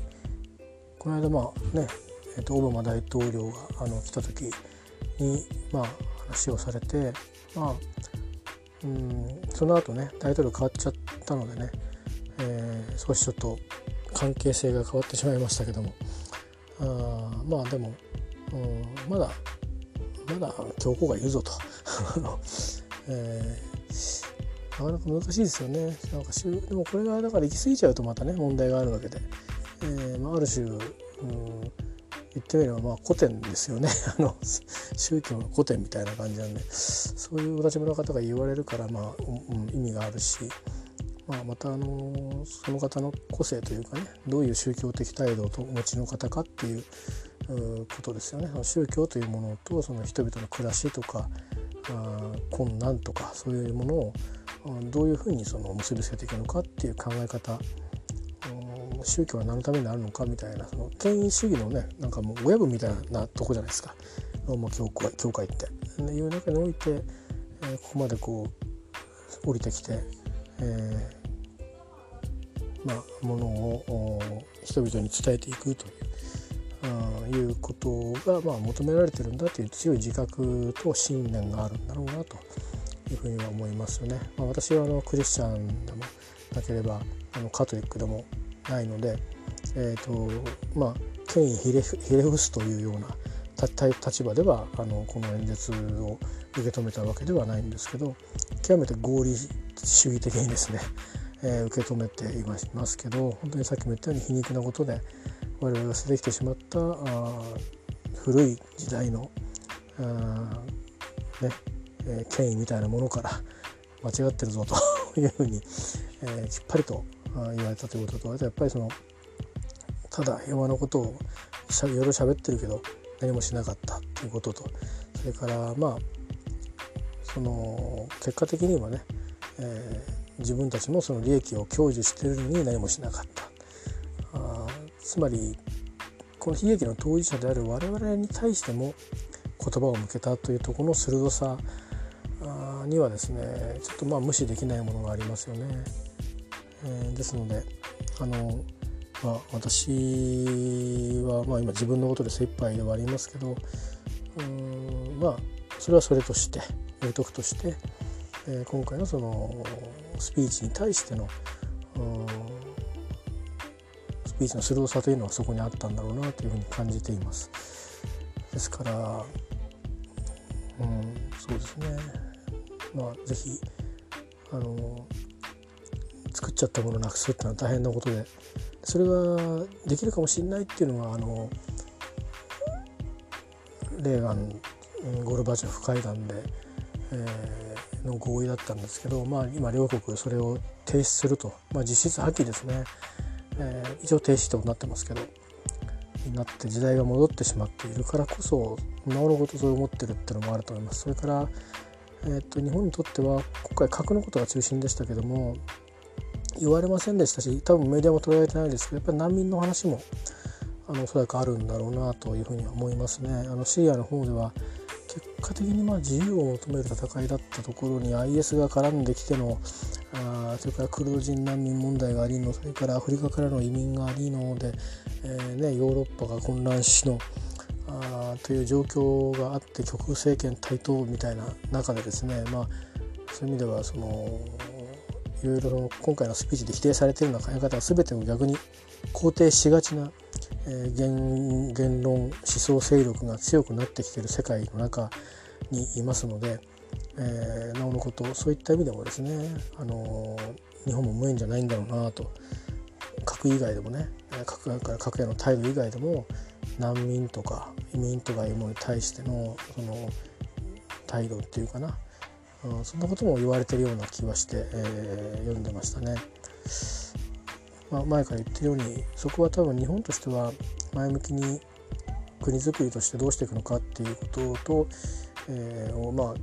この間まあねえーと、オバマ大統領があの来た時に、まあ、話をされて、まあ、うんその後ね大統領変わっちゃったのでね、えー、少しちょっと関係性が変わってしまいましたけどもあまあでも、うん、まだまだ強硬がいるぞと、えー、なかなか難しいですよね。なんかでもこれがだから行き過ぎちゃうとまたね問題があるわけで、えーまあ、ある種、うん言ってみればまあ古典ですよね。あの宗教の古典みたいな感じなんで。そういうお立場の方が言われるからまあ、うん、意味があるし、まあ、またあのその方の個性というかねどういう宗教的態度をお持ちの方かっていうことですよね宗教というものとその人々の暮らしとかあ困難とかそういうものをどういうふうにその結びつけていくのかっていう考え方宗教は何のためになるのかみたいなその権威主義のねなんかもう親分みたいなとこじゃないですかローマ教会教会って。いう中において、えー、ここまでこう降りてきて、えー、まあ、ものを人々に伝えていくというあいうことが、まあ、求められてるんだという強い自覚と信念があるんだろうなというふうには思いますよね。まあ、私はあのクリスチャンでもなければあのカトリックでもないので、えーとまあ、権威ひれひれ伏すというような立場ではあのこの演説を受け止めたわけではないんですけど極めて合理主義的にですね、えー、受け止めていますけど本当にさっきも言ったように皮肉なことで我々が捨ててきてしまったあ古い時代のあ、ねえー、権威みたいなものから間違ってるぞと いうふうに、えー、きっぱりと言われたということとあとやっぱりそのただ平和のことをいろいろ喋ってるけど何もしなかったということとそれからまあその結果的にはね、えー、自分たちもその利益を享受しているのに何もしなかったあつまりこの悲劇の当事者である我々に対しても言葉を向けたというところの鋭さにはですねちょっとまあ無視できないものがありますよね。えー、ですのであの、まあ、私は、まあ、今自分のことで精一杯ではありますけどうんまあそれはそれとして置いとくとして、え、今回のそのスピーチに対してのスピーチの鋭さというのはそこにあったんだろうなというふうに感じています。ですから、うん、そうですねまあ是非あの作っちゃったものをなくすっていうのは大変なことでそれができるかもしれないっていうのがあのレーガンゴルバチョフ会談で、えー、の合意だったんですけど、まあ、今両国それを停止すると、まあ、実質破棄ですね、えー、一応停止となってますけどになって時代が戻ってしまっているからこそなおのことそう思ってるっていうのもあると思います。それから、えーと日本にとっては今回核のことが中心でしたけども言われませんでしたし多分メディアも取り上げてないですけどやっぱり難民の話もあのおそらくあるんだろうなというふうに思いますね。あのシリアの方では結果的にまあ自由を求める戦いだったところに IS が絡んできてのあそれからクルド人難民問題がありのそれからアフリカからの移民がありので、えーね、ヨーロッパが混乱しのあという状況があって極右政権台頭みたいな中でですね、まあ、そういう意味ではそのいろいろ今回のスピーチで否定されているような考え方は全てを逆に肯定しがちな、えー、言論思想勢力が強くなってきている世界の中にいますので、えー、なおのことそういった意味でもですね、あのー、日本も無縁じゃないんだろうなと核以外でもね核から核への態度以外でも難民とか移民とかいうものに対してのその態度っていうかな、うん、そんなことも言われてるような気はして、えー、読んでましたね。まあ、前から言ってるようにそこは多分日本としては前向きに国づくりとしてどうしていくのかっていうことと、えー、まあ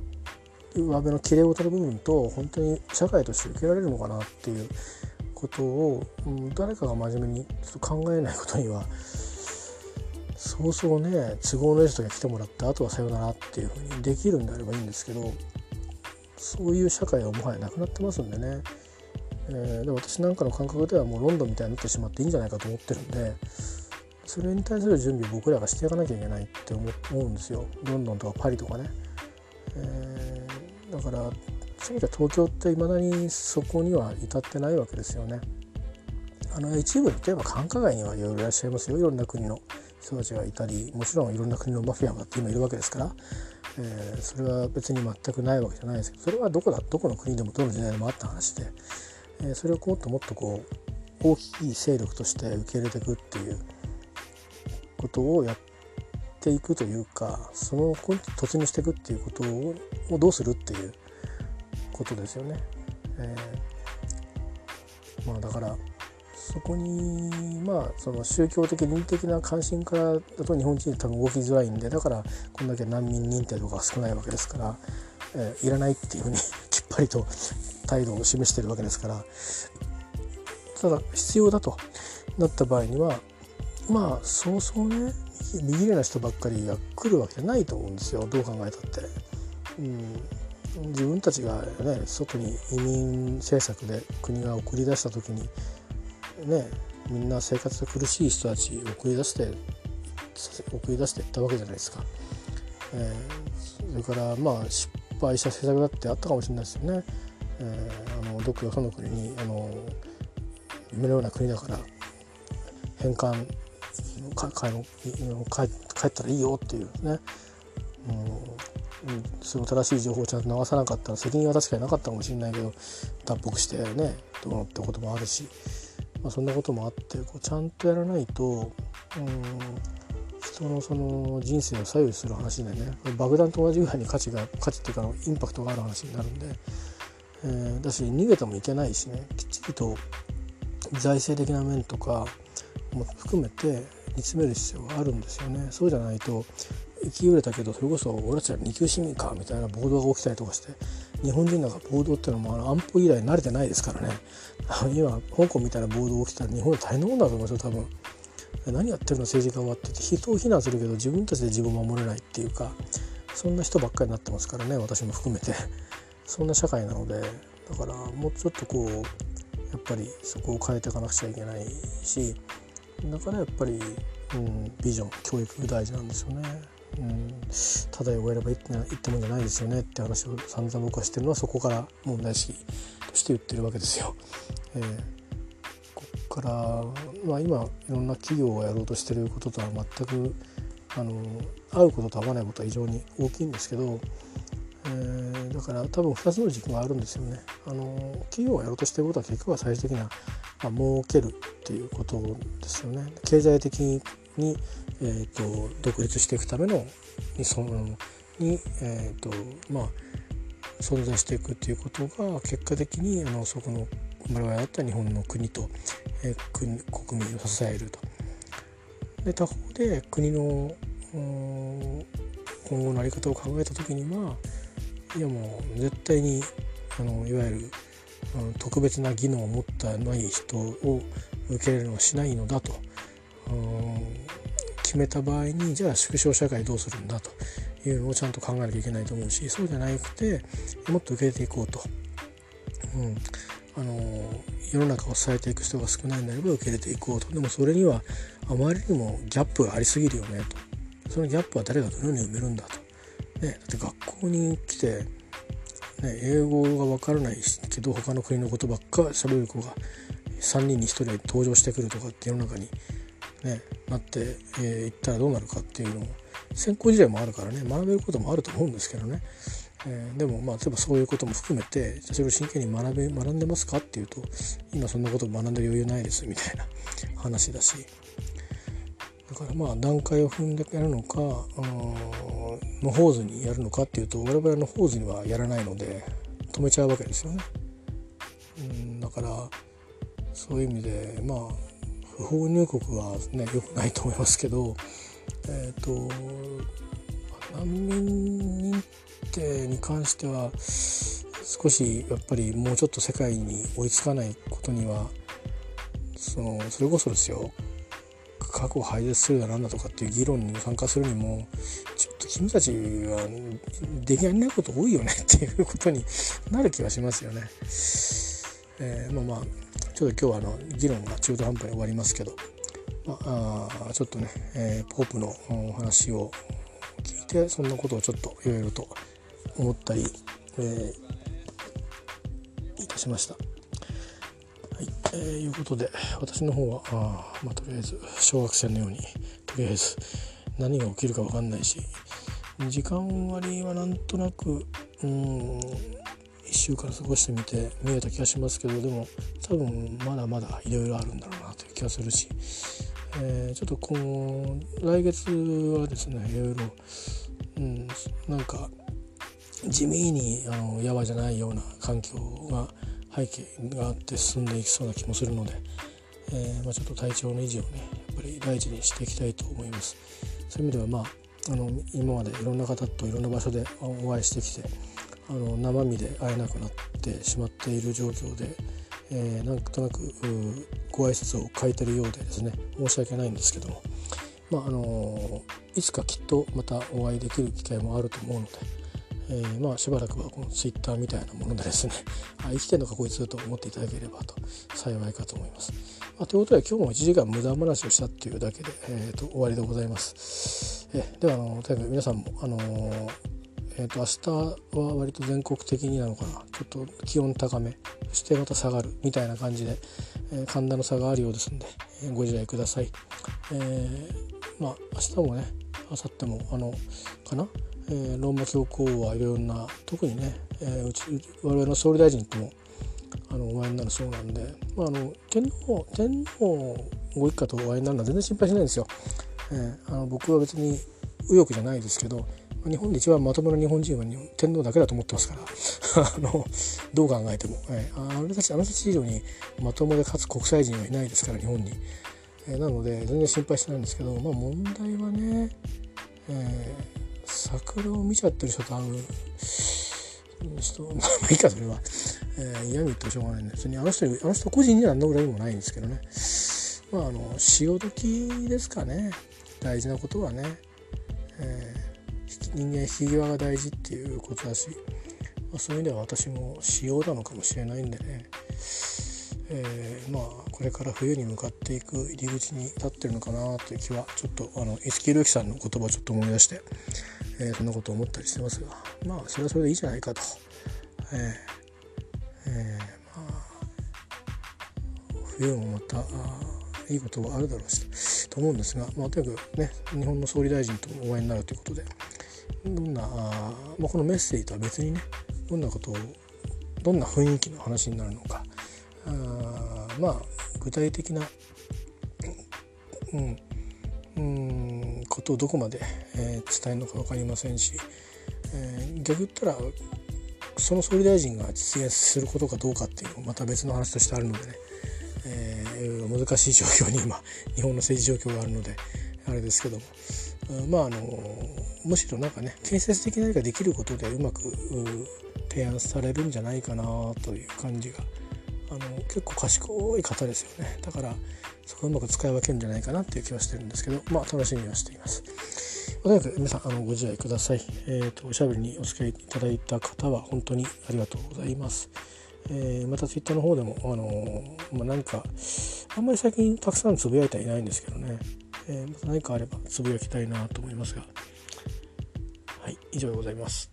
上辺のきれいを取る部分と本当に社会として受けられるのかなっていうことを、うん、誰かが真面目にちょっと考えないことにはそうそうね都合のいい人が来てもらってあとはさよならっていうふうにできるんであればいいんですけどそういう社会はもはやなくなってますんでね、えー、で私なんかの感覚ではもうロンドンみたいになってしまっていいんじゃないかと思ってるんでそれに対する準備を僕らがしていかなきゃいけないって思うんですよロンドンとかパリとかね。えー、だからそういう意味では東京っていまだにそこには至ってないわけですよね。あの一部例えば繁華街にはいろいろいらっしゃいますよいろんな国の人たちがいたりもちろんいろんな国のマフィアが今いるわけですから、えー、それは別に全くないわけじゃないですけどそれはどこだどこの国でもどの時代でもあった話で、え、それをもっともっとこう大きい勢力として受け入れていくっていうことをやっていくというかそのこ突入していくっていうことをどうするっていうことですよね。えー、まあだからそこにまあその宗教的倫理的な関心からだと日本人多分動きづらいんでだからこんだけ難民認定とか少ないわけですから、えー、いらないっていうふうにぱりと態度を示しているわけですからただ必要だとなった場合にはまあそうそうね右右な人ばっかりが来るわけじゃないと思うんですよどう考えたって。うん、自分たちがね外に移民政策で国が送り出した時にねみんな生活が苦しい人たちを送り出して送り出していったわけじゃないですか。えー、それからまあ失敗した政策だってあったかもしれないですよね。えー、あのどこよその国にあの夢のような国だから返還かか帰帰ったらいいよっていうね、うん、その正しい情報をちゃんと流さなかったら責任は確かになかったかもしれないけど脱北してねどうのってこともあるしまあ、そんなこともあってこうちゃんとやらないと、うん、人のその人生を左右する話でね爆弾と同じぐらいに価値が価値っていうかインパクトがある話になるんで、えー、だし逃げてもいけないしねきっちりと財政的な面とかも含めて煮詰める必要があるんですよね。そうじゃないと生き揺れたけどそれこそ俺たちは二級市民かみたいな暴動が起きたりとかして日本人なんか暴動っていうのも安保以来慣れてないですからね。今香港みたいな暴動起きたら日本は大変なもんだと思いますよ多分。何やってるの政治家はってて人を非難するけど自分たちで自分を守れないっていうかそんな人ばっかりになってますからね私も含めてそんな社会なのでだからもうちょっとこうやっぱりそこを変えていかなくちゃいけないしだからやっぱり、うん、ビジョン教育大事なんですよね。うん、ただ汚れればいいってもんじゃないですよねって話を散々僕はしてるのはそこから問題意識として言ってるわけですよ。えー、から、まあ、今いろんな企業がやろうとしてることとは全くあの合うことと合わないことは非常に大きいんですけど、えー、だから多分2つの軸があるんですよね。あの企業がやろうとしてることは結局は最終的な、まあ、儲けるっていうことですよね。経済的に、えーと、独立していくためのにそのに、えーとまあ、存在していくっていうことが結果的にあのそこの我々だった日本の国と、え、国国民を支えると。で他方で国の今後の在り方を考えた時にはいやもう絶対にあのいわゆる特別な技能を持ったない人を受け入れるのはしないのだと決めた場合にじゃあ縮小社会どうするんだというのをちゃんと考えなきゃいけないと思うしそうじゃなくてもっと受け入れていこうと、うん、あの世の中を支えていく人が少ないんであれば受け入れていこうと。でもそれにはあまりにもギャップがありすぎるよねと。そのギャップは誰がどのように埋めるんだと、ね、だって学校に来て、ね、英語が分からないけど他の国のことばっか喋る子が3人に1人登場してくるとかって世の中に、ね、なって、いったらどうなるかっていうのを先行事例もあるからね学べることもあると思うんですけどね、えー、でもまあ例えばそういうことも含めてじゃそれを真剣に学べ学んでますかっていうと今そんなこと学んでる余裕ないですみたいな 話だしだからまあ段階を踏んでやるのか野放図にやるのかっていうと我々の放図にはやらないので止めちゃうわけですよね。うんだからそういう意味でまあ不法入国はね良くないと思いますけどえっ、ー、と難民認定に関しては少しやっぱりもうちょっと世界に追いつかないことにはそのそれこそですよ過去を廃絶するだなんだとかっていう議論に参加するにもちょっと君たちはできないこと多いよね っていうことになる気はしますよね。えー、まあまあちょっと今日はあの議論が中途半端に終わりますけど、まあ、あちょっとね、えー、ポープのお話を聞いてそんなことをちょっといろいろと思ったり、えー、いたしました。はい、えー、いうことで私の方はあ、まあ、とりあえず小学生のようにとりあえず何が起きるか分かんないし時間割はなんとなくうん1週間過ごしてみて見えた気がしますけどでも多分まだまだいろいろあるんだろうなという気がするし、えー、ちょっとこう来月はですねいろいろ、うん、なんか地味にあのやわじゃないような環境が背景があって進んでいきそうな気もするので、えーまあ、ちょっと体調の維持をねやっぱり大事にしていきたいと思います。そういう意味ではまああの今までいろんな方といろんな場所でお会いしてきてあの生身で会えなくなってしまっている状況で、えー、なんとなくご挨拶を書いてるようでですね申し訳ないんですけども、まああのいつかきっとまたお会いできる機会もあると思うので、えー、まあしばらくはこのツイッターみたいなものでですね あ生きてんのかこいつと思っていただければと幸いかと思います。まあ、ということで今日も1時間無駄話をしたっていうだけで、えーと、終わりでございます。えではあのとにかく皆さんもあのえー、と明日は割と全国的になのかなちょっと気温高めそしてまた下がるみたいな感じで、えー、寒暖の差があるようですんで、えー、ご自愛ください。えー、まあ明日もね明後日もあのかな、えー、ローマ教皇はいろんな特にね、えー、うち我々の総理大臣ともあのお会いになるそうなんで、まあ、あの天皇天皇ご一家とお会いになるのは全然心配しないんですよ。えー、あの僕は別に右翼じゃないですけど日本で一番まともな日本人は天皇だけだと思ってますから。あのどう考えても、えー、あのたちあの人たち以上にまともでかつ国際人はいないですから日本に、えー、なので全然心配してないんですけどまあ問題はね、えー、桜を見ちゃってる人と会う。人まあいいかそれは、えー、嫌に言ってもしょうがないんで別にあの人あの人個人には何の恨みもないんですけどね。まああの潮時ですかね。大事なことはね、えー人間引き際が大事っていうことだし、まあ、そういう意味では私も仕様なのかもしれないんでね、えー、まあこれから冬に向かっていく入り口に立ってるのかなという気はちょっとあの五木ひろゆきさんの言葉をちょっと思い出して、えー、そんなことを思ったりしてますがまあそれはそれでいいじゃないかと。えーえー、まあ冬もまたいいことはあるだろうしと思うんですが、まあ、とにかくね日本の総理大臣とお会いになるということで、どんなあ、まあ、このメッセージとは別にねどんなことをどんな雰囲気の話になるのかあまあ具体的な、うん、うんことをどこまで、えー、伝えるのか分かりませんし、えー、逆言ったらその総理大臣が実現することかどうかっていうのもまた別の話としてあるのでね、えー、難しい状況に今 日本の政治状況があるのであれですけどもまああのむしろなんかね建設的な何かできることでうまく提案されるんじゃないかなという感じがあの結構賢い方ですよね。だからそこをうまく使い分けるんじゃないかなっていう気はしてるんですけどまあ楽しみはしています。とにかく皆さんあのご自愛ください。えーと、おしゃべりにお付き合いいただいた方は本当にありがとうございます。えー、またツイッターの方でも、あのー、まあ、何かあんまり最近たくさんつぶやいてはいないんですけどね、えー、また何かあればつぶやきたいなと思いますがはい以上でございます。